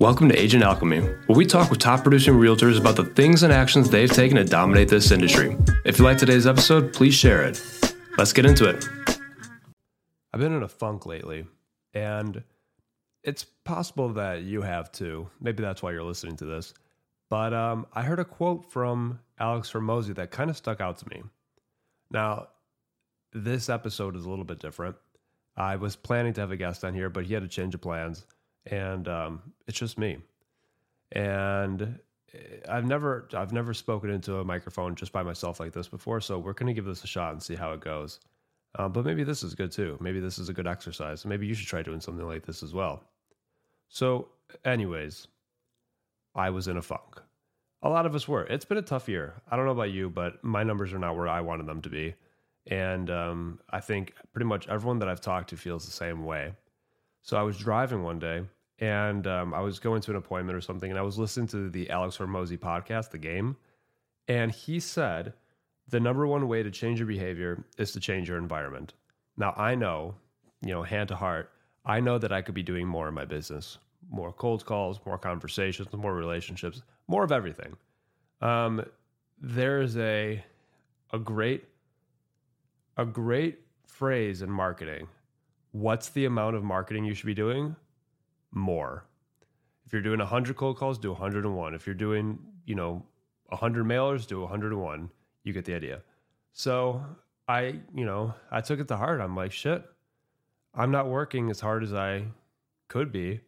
Welcome to Agent Alchemy, where we talk with top producing realtors about the things and actions they've taken to dominate this industry. If you like today's episode, please share it. Let's get into it. I've been in a funk lately, and it's possible that you have too. Maybe that's why you're listening to this. But um, I heard a quote from Alex Hormozi that kind of stuck out to me. Now, this episode is a little bit different. I was planning to have a guest on here, but he had a change of plans and um, it's just me. And I've never I've never spoken into a microphone just by myself like this before, so we're gonna give this a shot and see how it goes. Um, but maybe this is good too. Maybe this is a good exercise. Maybe you should try doing something like this as well. So, anyways, I was in a funk. A lot of us were. It's been a tough year. I don't know about you, but my numbers are not where I wanted them to be. And um, I think pretty much everyone that I've talked to feels the same way. So I was driving one day and um, I was going to an appointment or something, and I was listening to the Alex Hormozi podcast, The Game, and he said the number one way to change your behavior is to change your environment. Now I know, you know, hand to heart, I know that I could be doing more in my business, more cold calls, more conversations, more relationships, more of everything. Um, there's a a great a great phrase in marketing. What's the amount of marketing you should be doing? More. If you're doing 100 cold calls, do 101. If you're doing, you know, 100 mailers, do 101. You get the idea. So I, you know, I took it to heart. I'm like, shit, I'm not working as hard as I could be.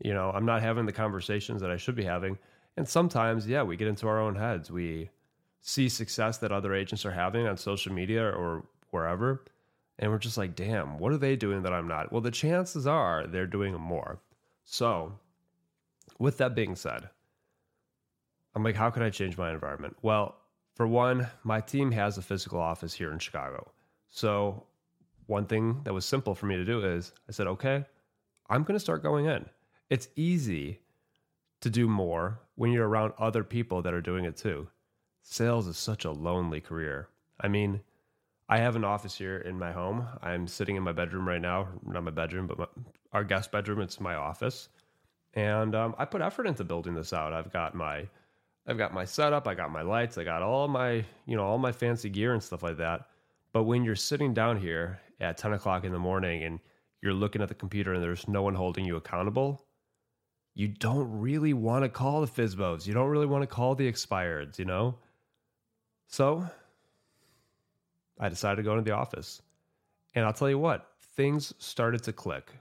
You know, I'm not having the conversations that I should be having. And sometimes, yeah, we get into our own heads. We see success that other agents are having on social media or wherever and we're just like, damn, what are they doing that I'm not? Well, the chances are they're doing more. So, with that being said, I'm like, how can I change my environment? Well, for one, my team has a physical office here in Chicago. So, one thing that was simple for me to do is I said, okay, I'm going to start going in. It's easy to do more when you're around other people that are doing it too. Sales is such a lonely career. I mean, I have an office here in my home. I'm sitting in my bedroom right now. Not my bedroom, but my, our guest bedroom. It's my office, and um, I put effort into building this out. I've got my, I've got my setup. I got my lights. I got all my, you know, all my fancy gear and stuff like that. But when you're sitting down here at 10 o'clock in the morning and you're looking at the computer and there's no one holding you accountable, you don't really want to call the FSBOs. You don't really want to call the expireds, you know? So I decided to go into the office. And I'll tell you what, things started to click.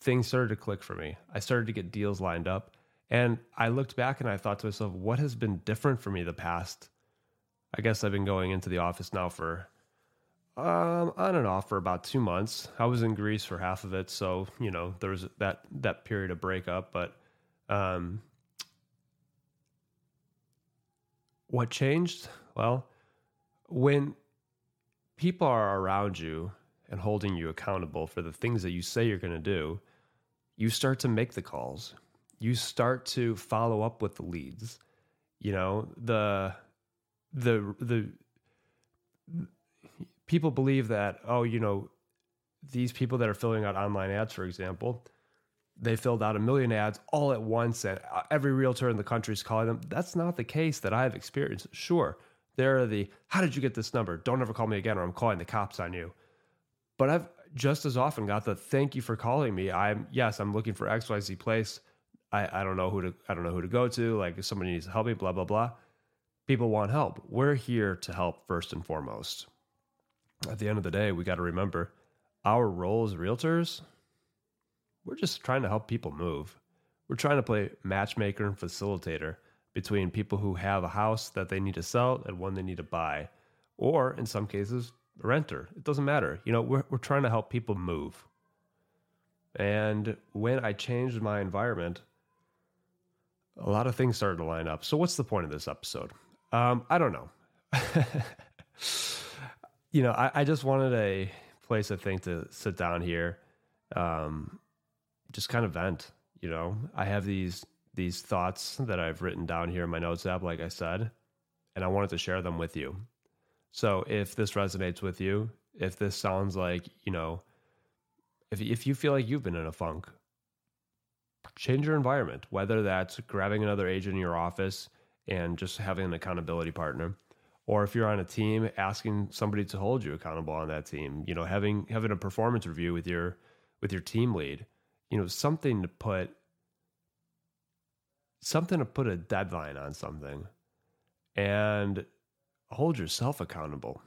Things started to click for me. I started to get deals lined up. And I looked back and I thought to myself, what has been different for me the past? I guess I've been going into the office now for um, on and off for about two months. I was in Greece for half of it, so you know there was that that period of breakup. But um, what changed? Well, when people are around you and holding you accountable for the things that you say you're going to do, you start to make the calls. You start to follow up with the leads. You know, the the the people believe that oh, you know, these people that are filling out online ads for example, they filled out a million ads all at once and uh, every realtor in the country is calling them. That's not the case that I've experienced. Sure, there are the, how did you get this number? Don't ever call me again or I'm calling the cops on you. But I've just as often got the thank you for calling me. I'm, yes, I'm looking for XYZ place. I, I don't know who to, I don't know who to go to. Like if somebody needs to help me, blah, blah, blah. People want help. We're here to help first and foremost. At the end of the day, we got to remember our role as realtors, we're just trying to help people move. We're trying to play matchmaker and facilitator between people who have a house that they need to sell and one they need to buy, or in some cases, a renter. It doesn't matter. You know, we're, we're trying to help people move. And when I changed my environment, a lot of things started to line up. So, what's the point of this episode? Um, I don't know. you know, I, I, just wanted a place, I think, to sit down here, um, just kind of vent. You know, I have these these thoughts that I've written down here in my notes app, like I said, and I wanted to share them with you. So if this resonates with you, if this sounds like, you know, if, if you feel like you've been in a funk, change your environment, whether that's grabbing another agent in your office and just having an accountability partner. Or if you're on a team, asking somebody to hold you accountable on that team, you know, having having a performance review with your with your team lead, you know, something to put something to put a deadline on something and hold yourself accountable.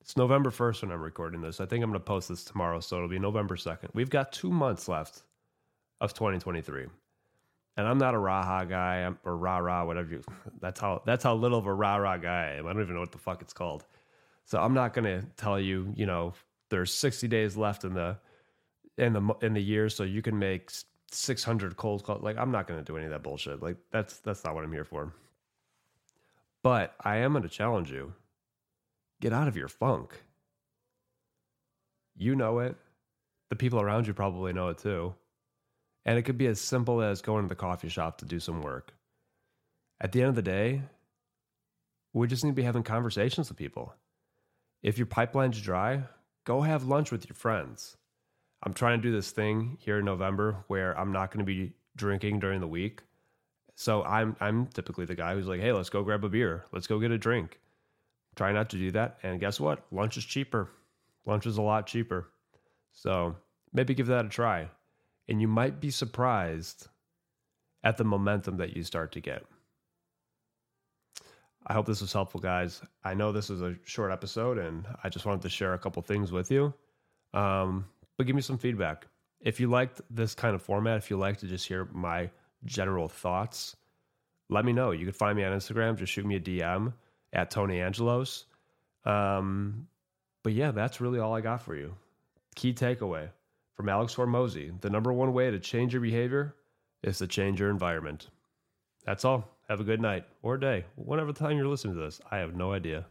It's November 1st when I'm recording this. I think I'm going to post this tomorrow, so it'll be November 2nd. We've got two months left of 2023. And I'm not a raha guy or rah rah, whatever you. That's how that's how little of a rah rah guy I am. I don't even know what the fuck it's called. So I'm not going to tell you, you know, there's 60 days left in the in the in the year, so you can make 600 cold calls. Like I'm not going to do any of that bullshit. Like that's that's not what I'm here for. But I am going to challenge you. Get out of your funk. You know it. The people around you probably know it too. And it could be as simple as going to the coffee shop to do some work. At the end of the day, we just need to be having conversations with people. If your pipeline's dry, go have lunch with your friends. I'm trying to do this thing here in November where I'm not going to be drinking during the week. So I'm I'm typically the guy who's like, "Hey, let's go grab a beer. Let's go get a drink." Try not to do that, and guess what? Lunch is cheaper. Lunch is a lot cheaper. So, maybe give that a try and you might be surprised at the momentum that you start to get. I hope this was helpful, guys. I know this is a short episode, and I just wanted to share a couple things with you. Um, but give me some feedback. If you liked this kind of format, if you like to just hear my general thoughts, let me know. You can find me on Instagram. Just shoot me a DM at Tony Angelos. Um, but yeah, that's really all I got for you. Key takeaway from Alex Hormozi, the number one way to change your behavior is to change your environment. That's all. Have a good night or day, whatever time you're listening to this. I have no idea.